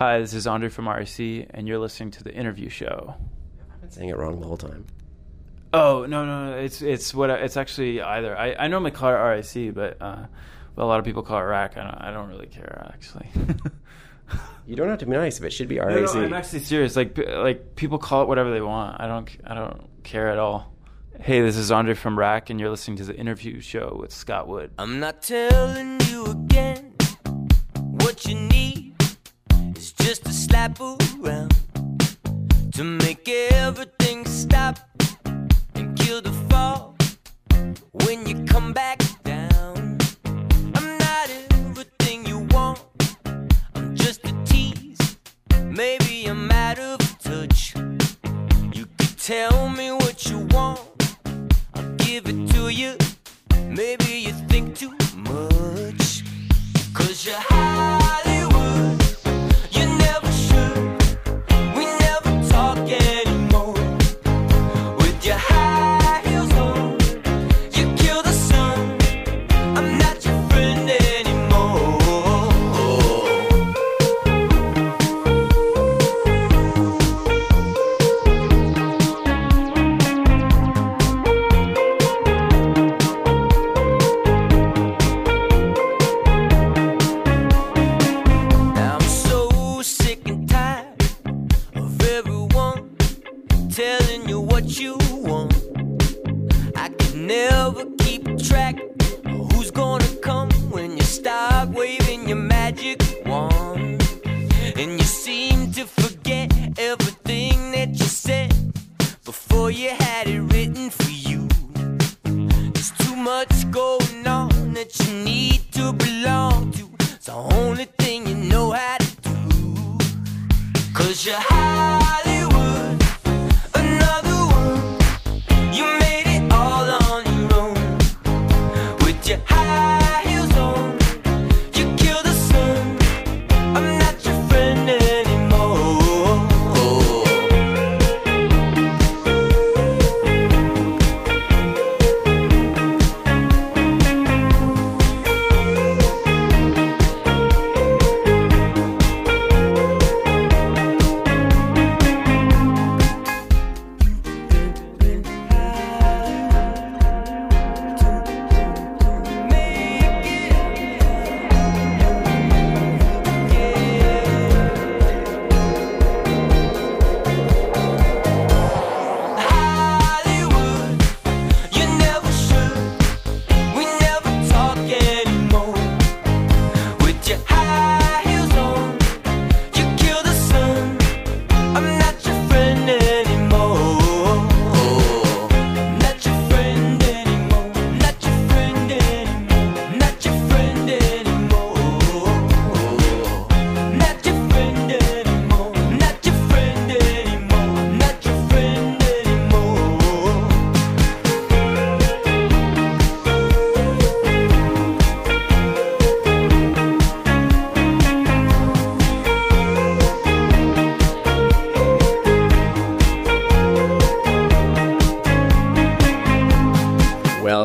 Hi, this is Andre from RIC, and you're listening to the interview show. I've been saying it wrong the whole time. Oh no, no, no! It's it's what I- it's actually either. I, I normally call it RIC, but uh, but a lot of people call it RAC. I don't, I don't really care actually. You don't have to be nice, but it should be No, no, I'm actually serious. Like like people call it whatever they want. I don't I don't care at all. Hey, this is Andre from RAC, and you're listening to the interview show with Scott Wood. I'm not telling you again around to make everything stop and kill the fall when you come back down. I'm not everything you want, I'm just a tease. Maybe I'm out of touch. You could tell me what you want, I'll give it to you. Maybe you think too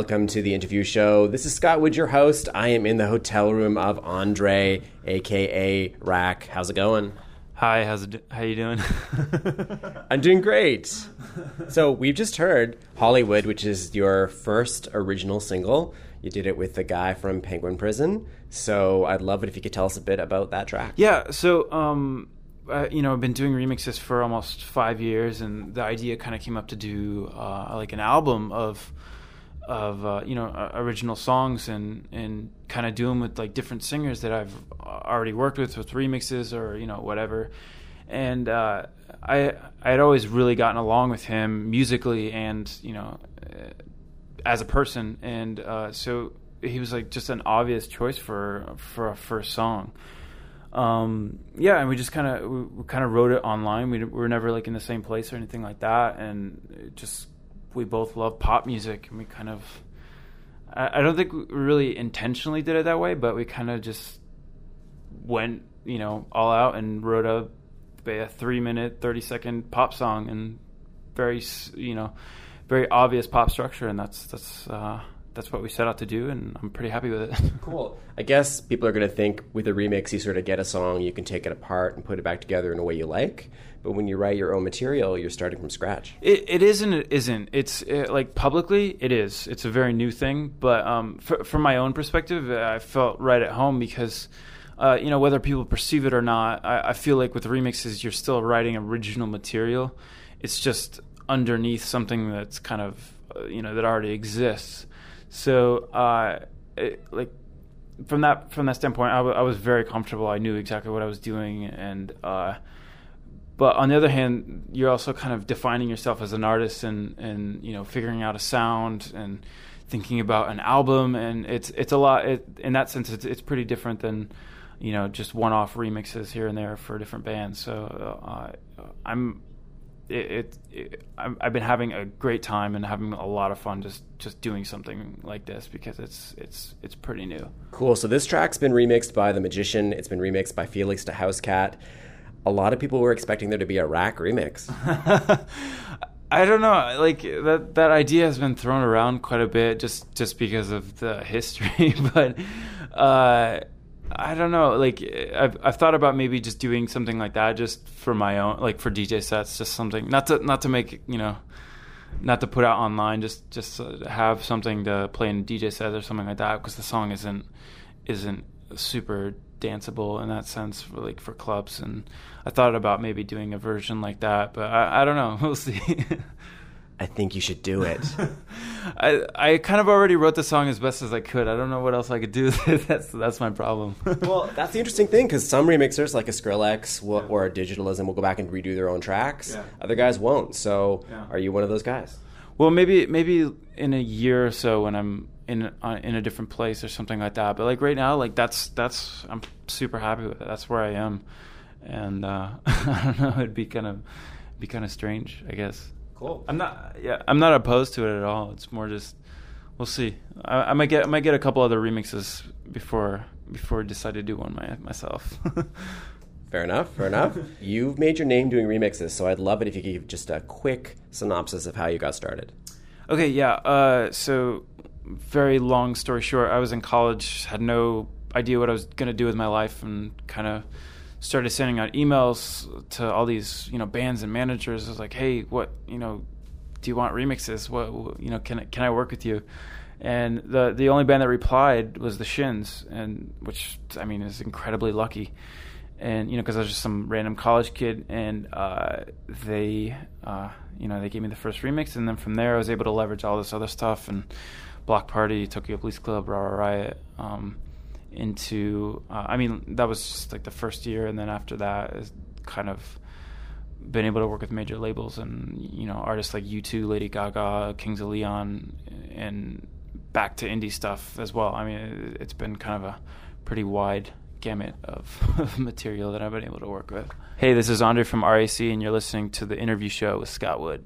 Welcome to the interview show. This is Scott Wood, your host. I am in the hotel room of Andre, aka Rack. How's it going? Hi, how's it? How you doing? I'm doing great. So we've just heard Hollywood, which is your first original single. You did it with the guy from Penguin Prison. So I'd love it if you could tell us a bit about that track. Yeah, so um, uh, you know, I've been doing remixes for almost five years, and the idea kind of came up to do uh, like an album of of uh, you know uh, original songs and and kind of do them with like different singers that I've already worked with with remixes or you know whatever. And uh, I I had always really gotten along with him musically and you know uh, as a person, and uh, so he was like just an obvious choice for for a first song um, yeah, and we just kind of we, we kind of wrote it online. We, we were never like in the same place or anything like that, and just we both love pop music, and we kind of I, I don't think we really intentionally did it that way, but we kind of just went you know all out and wrote a a three minute, thirty second pop song, and very you know very obvious pop structure, and that's that's uh, that's what we set out to do, and I'm pretty happy with it. Cool. I guess people are going to think with a remix, you sort of get a song, you can take it apart and put it back together in a way you like. But when you write your own material, you're starting from scratch. It, it is and it isn't. It's uh like publicly, it is. It's a very new thing. But um, f- from my own perspective, I felt right at home because, uh, you know, whether people perceive it or not, I, I feel like with remixes, you're still writing original material. It's just underneath something that's kind of, uh, you know, that already exists. So, uh, it, like from that from that standpoint, I, w- I was very comfortable. I knew exactly what I was doing, and uh, but on the other hand, you're also kind of defining yourself as an artist and and you know figuring out a sound and thinking about an album, and it's it's a lot. It, in that sense, it's it's pretty different than you know just one-off remixes here and there for different bands. So uh, I'm it, it, it I've been having a great time and having a lot of fun just just doing something like this because it's it's it's pretty new. Cool. So this track's been remixed by The Magician. It's been remixed by Felix the Housecat. A lot of people were expecting there to be a rack remix. I don't know. Like that that idea has been thrown around quite a bit just just because of the history, but uh, I don't know. Like I've I've thought about maybe just doing something like that just for my own, like for DJ sets, just something not to not to make you know, not to put out online, just just have something to play in DJ sets or something like that because the song isn't isn't super danceable in that sense for like for clubs and I thought about maybe doing a version like that but I, I don't know we'll see I think you should do it. I I kind of already wrote the song as best as I could I don't know what else I could do that's that's my problem well, that's the interesting thing because some remixers, like a Skrillex will, or a Digitalism, will go back and redo their own tracks. Yeah. Other guys won't. So, Yeah. are you one of those guys? Well, maybe maybe in a year or so when I'm in uh, in a different place or something like that. But like right now, like that's that's I'm super happy with it. That's where I am, and uh, I don't know. It'd be kind of be kind of strange, I guess. Cool. I'm not yeah I'm not opposed to it at all. It's more just we'll see. I, I might get I might get a couple other remixes before before I decide to do one my, myself. Fair enough. Fair enough. You've made your name doing remixes, so I'd love it if you could give just a quick synopsis of how you got started. Okay, yeah. Uh, so, very long story short, I was in college, had no idea what I was going to do with my life, and kind of started sending out emails to all these, you know, bands and managers. I was like, "Hey, what, you know, do you want remixes? What, you know, can can I work with you?" And the the only band that replied was the Shins, and which I mean is incredibly lucky. And you know, because I was just some random college kid, and uh, they, uh, you know, they gave me the first remix, and then from there I was able to leverage all this other stuff and Bloc Party, Tokyo Police Club, Raw Riot, um, into. Uh, I mean, that was just like the first year, and then after that, is kind of been able to work with major labels and you know artists like U2, Lady Gaga, Kings of Leon, and back to indie stuff as well. I mean, it- it's been kind of a pretty wide gamut of material that I've been able to work with. Hey, this is Andre from RAC, and you're listening to the interview show with Scott Wood.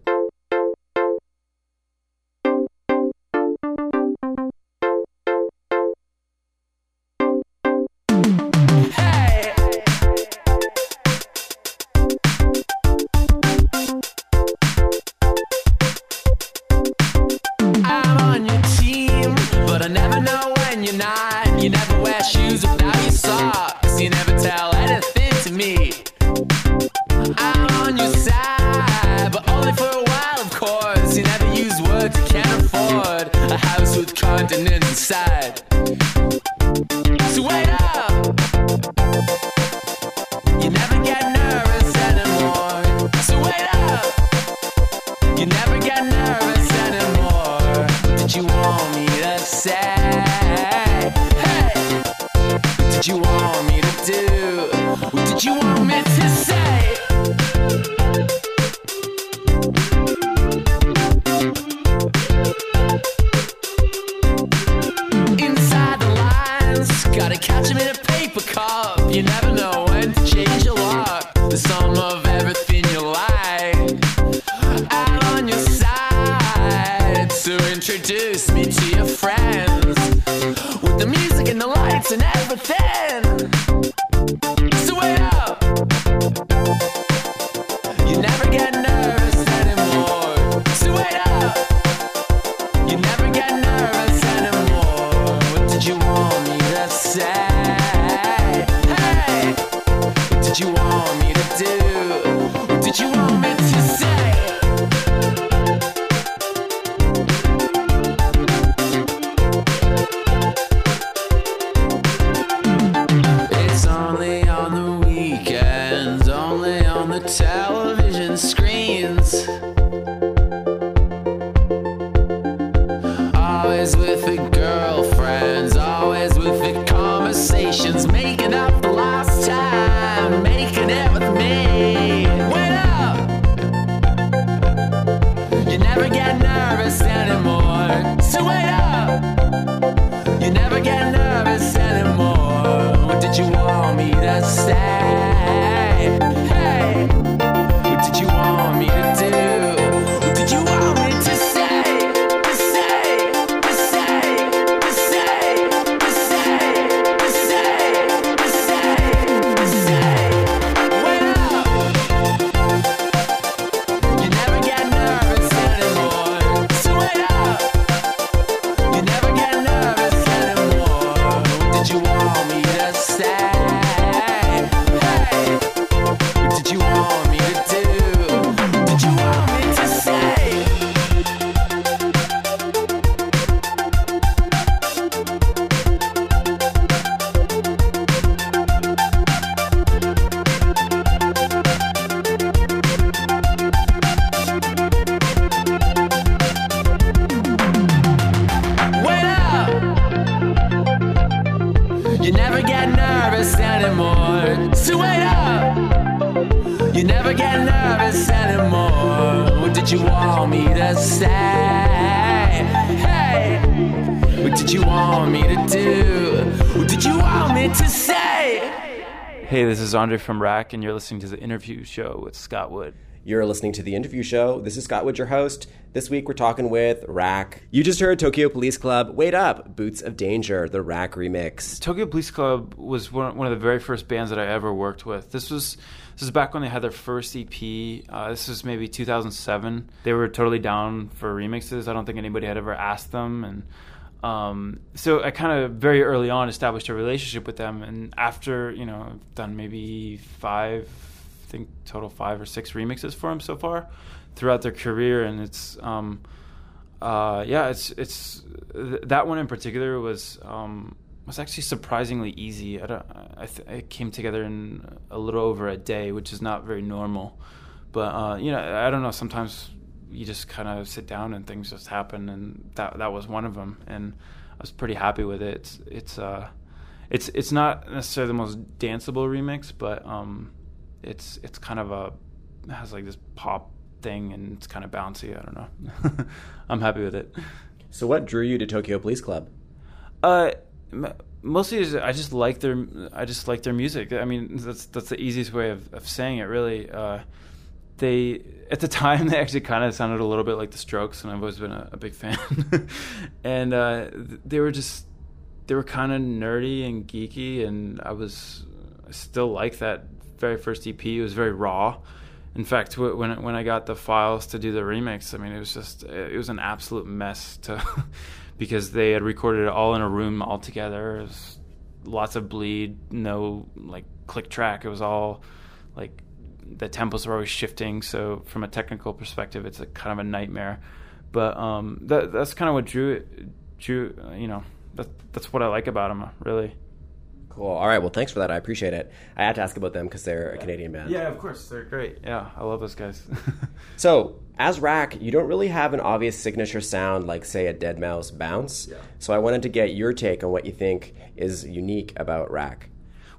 Continents inside. Get nervous anymore, so wait up! Hey, this is Andre from Rack, and you're listening to the interview show with Scott Wood. You're listening to the interview show. This is Scott Wood, your host. This week we're talking with Rack. You just heard Tokyo Police Club. Wait up, Boots of Danger, the Rack remix. Tokyo Police Club was one, one of the very first bands that I ever worked with. This was this was back when they had their first EP. Uh, this was maybe 2007. They were totally down for remixes. I don't think anybody had ever asked them, and um, so I kind of very early on established a relationship with them. And after you know, I've done maybe five, I think total five or six remixes for them so far throughout their career, and it's. Um, uh, yeah, it's it's th- that one in particular was um, was actually surprisingly easy. I, don't, I th- it came together in a little over a day, which is not very normal. But uh, you know, I don't know. Sometimes you just kind of sit down and things just happen, and that that was one of them. And I was pretty happy with it. It's it's uh, it's it's not necessarily the most danceable remix, but um, it's it's kind of a it has like this pop thing and it's kind of bouncy. I don't know. I'm happy with it. So, what drew you to Tokyo Police Club? Uh, m- mostly is I just like their I just like their music. I mean, that's that's the easiest way of, of saying it. Really, uh, they at the time they actually kind of sounded a little bit like the Strokes, and I've always been a, a big fan. and uh, they were just they were kind of nerdy and geeky, and I was I still like that very first EP. It was very raw. In fact, when when I got the files to do the remix, I mean, it was just it was an absolute mess to because they had recorded it all in a room all together. Lots of bleed, no like click track. It was all like the tempos are always shifting. So from a technical perspective, it's a kind of a nightmare. But um, that that's kind of what drew. Drew, uh, you know, that that's what I like about them, really. Cool. All right. Well, thanks for that. I appreciate it. I had to ask about them because they're a Canadian band. Yeah, of course, they're great. Yeah, I love those guys. So, as Rack, you don't really have an obvious signature sound like, say, a Deadmau5 bounce. Yeah. So, I wanted to get your take on what you think is unique about Rack.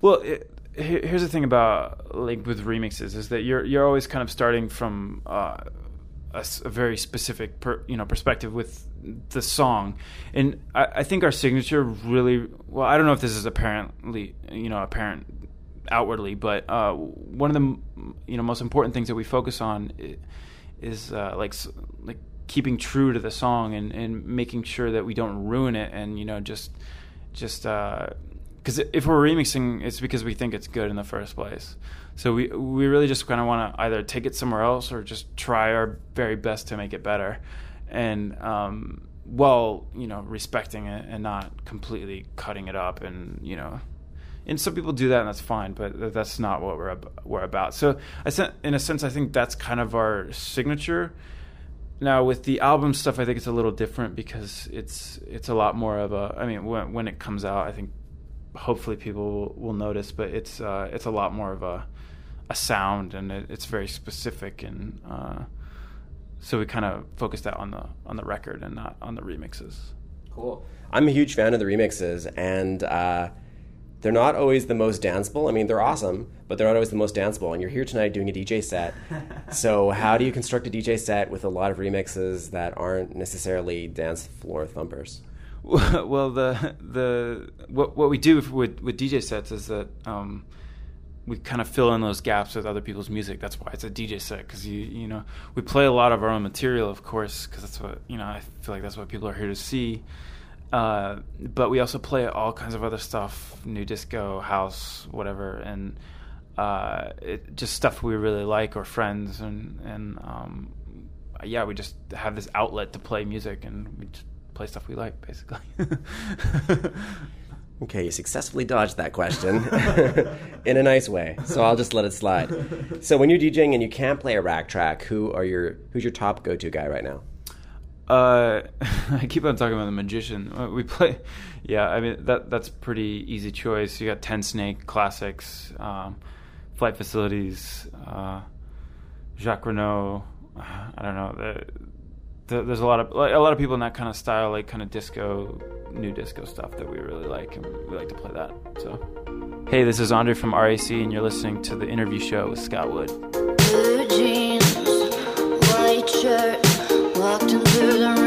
Well, it, here- here's the thing about like with remixes is that you're you're always kind of starting from uh, a, a very specific per, you know perspective with the song, and I, I think our signature really well. I don't know if this is apparently you know apparent outwardly, but uh, one of the you know most important things that we focus on is uh, like like keeping true to the song and, and making sure that we don't ruin it and you know just just because if we're remixing, it's because we think it's good in the first place. So we we really just kind of want to either take it somewhere else or just try our very best to make it better, and um, while you know respecting it and not completely cutting it up and you know and some people do that, and that's fine. But that's not what we're ab- we're about. So, I sen- in a sense, I think that's kind of our signature. Now, with the album stuff, I think it's a little different because it's it's a lot more of a. I mean, when when it comes out, I think hopefully people will, will notice, but it's uh, it's a lot more of a a sound, and it, it's very specific, and uh, so we kind of focused that on the on the record and not on the remixes. Cool. I'm a huge fan of the remixes, and uh, they're not always the most danceable. I mean, they're awesome, but they're not always the most danceable. And you're here tonight doing a DJ set. so, how do you construct a DJ set with a lot of remixes that aren't necessarily dance floor thumpers? well, the the what what we do with with DJ sets is that um, we kind of fill in those gaps with other people's music. That's why it's a DJ set because you you know we play a lot of our own material, of course, because that's what you know. I feel like that's what people are here to see. Uh, but we also play all kinds of other stuff, new disco, house, whatever, and uh, it, just stuff we really like or friends, and and um, yeah, we just have this outlet to play music, and we just play stuff we like, basically. Okay, you successfully dodged that question in a nice way, so I'll just let it slide. So, when you're DJing and you can't play a rack track, who are your who's your top go-to guy right now? Uh, I keep on talking about the magician. Uh, We play, yeah. I mean that that's pretty easy choice. You got Tensnake classics, um, flight facilities, uh, Jacques Renault. I don't know. The, the, there's a lot of like, a lot of people in that kind of style, like kind of disco, new disco stuff that we really like, and we like to play that. So, hey, this is Andre from RAC, and you're listening to the interview show with Scott Wood. Blue jeans, white shirt. Walked into the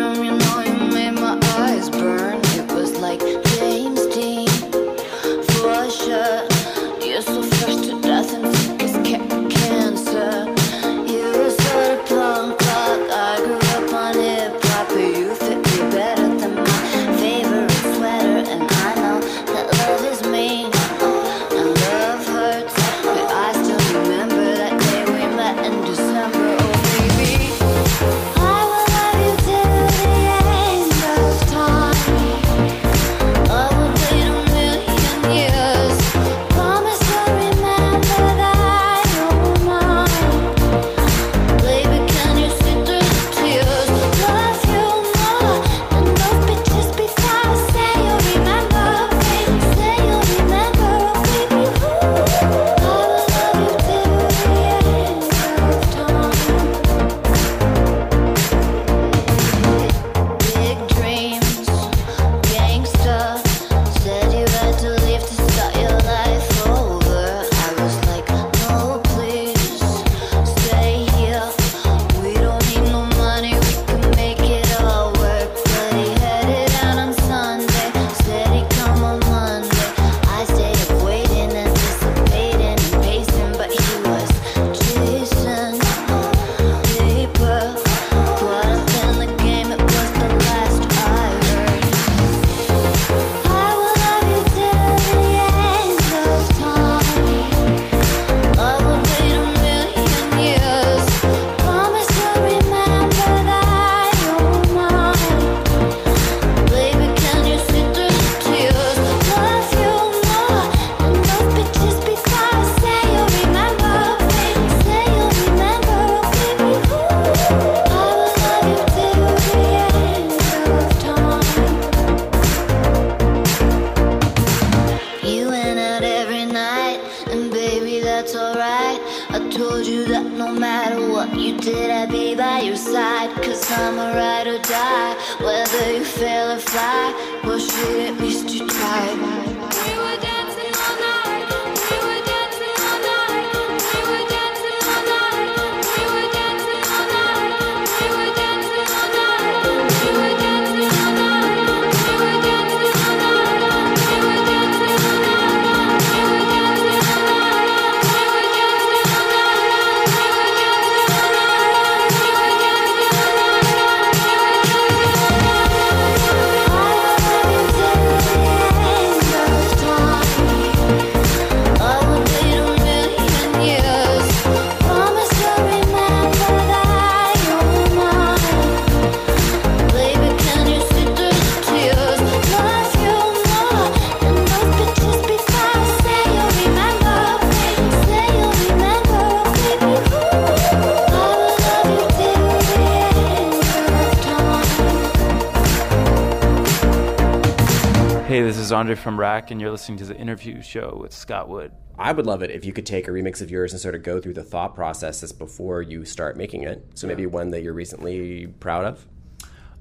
Andre from Rack, and you're listening to the interview show with Scott Wood. I would love it if you could take a remix of yours and sort of go through the thought processes before you start making it. So maybe one that you're recently proud of.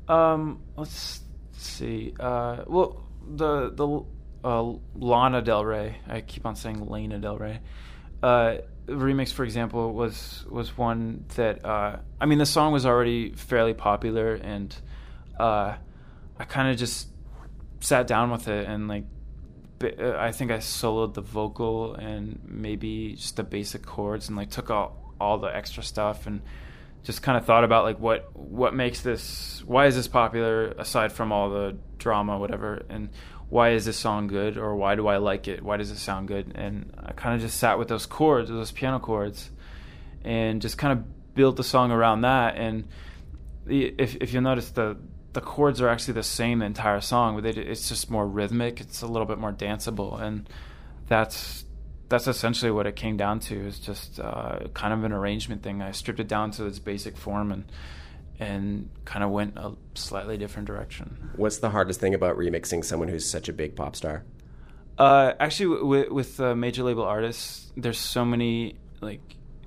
Um, let's see. Uh, well, the the uh, Lana Del Rey. I keep on saying Lana Del Rey. Uh, remix, for example, was was one that uh, I mean the song was already fairly popular, and uh, I kind of just sat down with it and like uh, I think I soloed the vocal and maybe just the basic chords and like took out all the extra stuff and just kind of thought about like what what makes this why is this popular aside from all the drama whatever and why is this song good or why do I like it? Why does it sound good? And I kind of just sat with those chords those piano chords and just kind of built the song around that. And if if you'll notice the the chords are actually the same the entire song but it, it's just more rhythmic it's a little bit more danceable and that's that's essentially what it came down to is just uh, kind of an arrangement thing i stripped it down to its basic form and and kind of went a slightly different direction What's the hardest thing about remixing someone who's such a big pop star? Uh, actually, w- with with uh, major label artists, there's so many like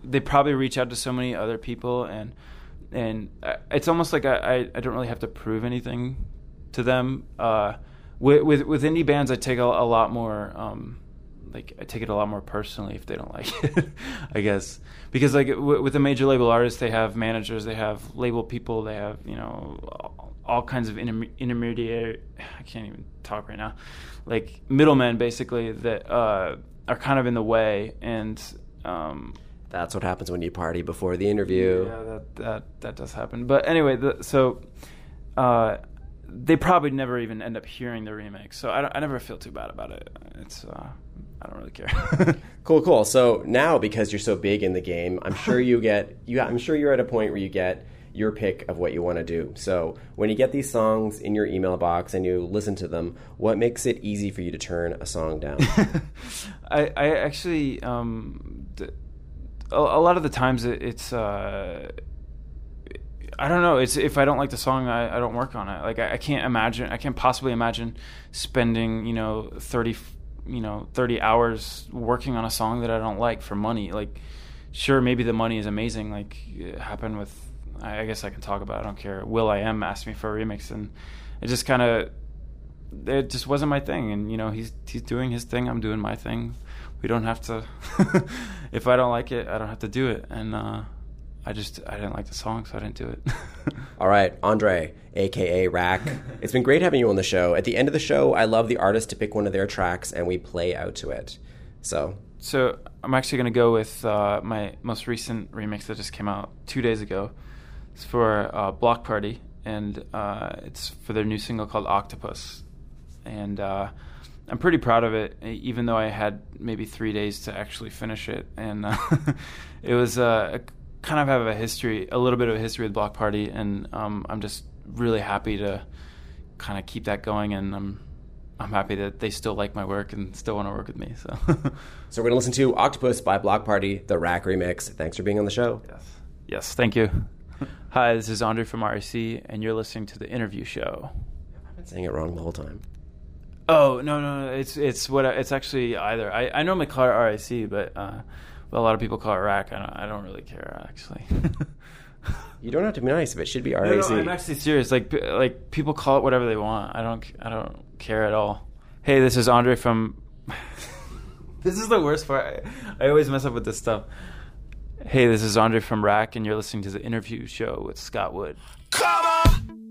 they probably reach out to so many other people, and and it's almost like I, I, don't really have to prove anything to them. Uh, with, with with indie bands, I take a, a lot more. Um, like I take it a lot more personally if they don't like it, I guess, because like w- with a major label artist, they have managers, they have label people, they have you know all, all kinds of interme- intermediary. I can't even talk right now, like middlemen basically that uh, are kind of in the way, and um, That's what happens when you party before the interview. yeah, that that that does happen. But anyway, the, so uh, they probably never even end up hearing the remix. So I, I never feel too bad about it. It's uh, I don't really care. Cool, cool. So now, because you're so big in the game, I'm sure you get you. I'm sure you're at a point where you get your pick of what you want to do. So when you get these songs in your email box and you listen to them, what makes it easy for you to turn a song down? I, I actually um, a, a lot of the times it, it's uh, I don't know. It's if I don't like the song, I, I don't work on it. Like I, I can't imagine. I can't possibly imagine spending you know thirty you know thirty hours working on a song that I don't like for money. Like sure, maybe the money is amazing. Like it happened with. I guess I can talk about. It, I don't care. will.i.am asked me for a remix, and it just kind of it just wasn't my thing. And you know he's he's doing his thing. I'm doing my thing. We don't have to if i don't like it i don't have to do it. And uh i just i didn't like the song so i didn't do it. All right, Andre, aka Rack. It's been great having you on the show. At the end of the show, I love the artist to pick one of their tracks and we play out to it. So. So i'm actually going to go with uh my most recent remix that just came out two days ago. It's for uh Bloc Party. And uh it's for their new single called octopus and uh I'm pretty proud of it, even though I had maybe three days to actually finish it. And uh, it was uh, a, kind of have a history, a little bit of a history with Bloc Party, and um, I'm just really happy to kind of keep that going. And I'm I'm happy that they still like my work and still want to work with me. So So we're gonna listen to Octopus by Bloc Party, the Rack remix. Thanks for being on the show. yes, yes, thank you. Hi, this is Andre from REC, and you're listening to the interview show. I've been saying it wrong the whole time. Oh no no no! It's it's what I, it's actually either. I, I normally call it RIC, but uh, but a lot of people call it rack. I don't I don't really care actually. You don't have to be nice, but it should be no, RAC. no, I'm actually serious. Like like people call it whatever they want. I don't I don't care at all. Hey, this is Andre from. this is the worst part. I, I always mess up with this stuff. Hey, this is Andre from Rack, and you're listening to the interview show with Scott Wood. Come on!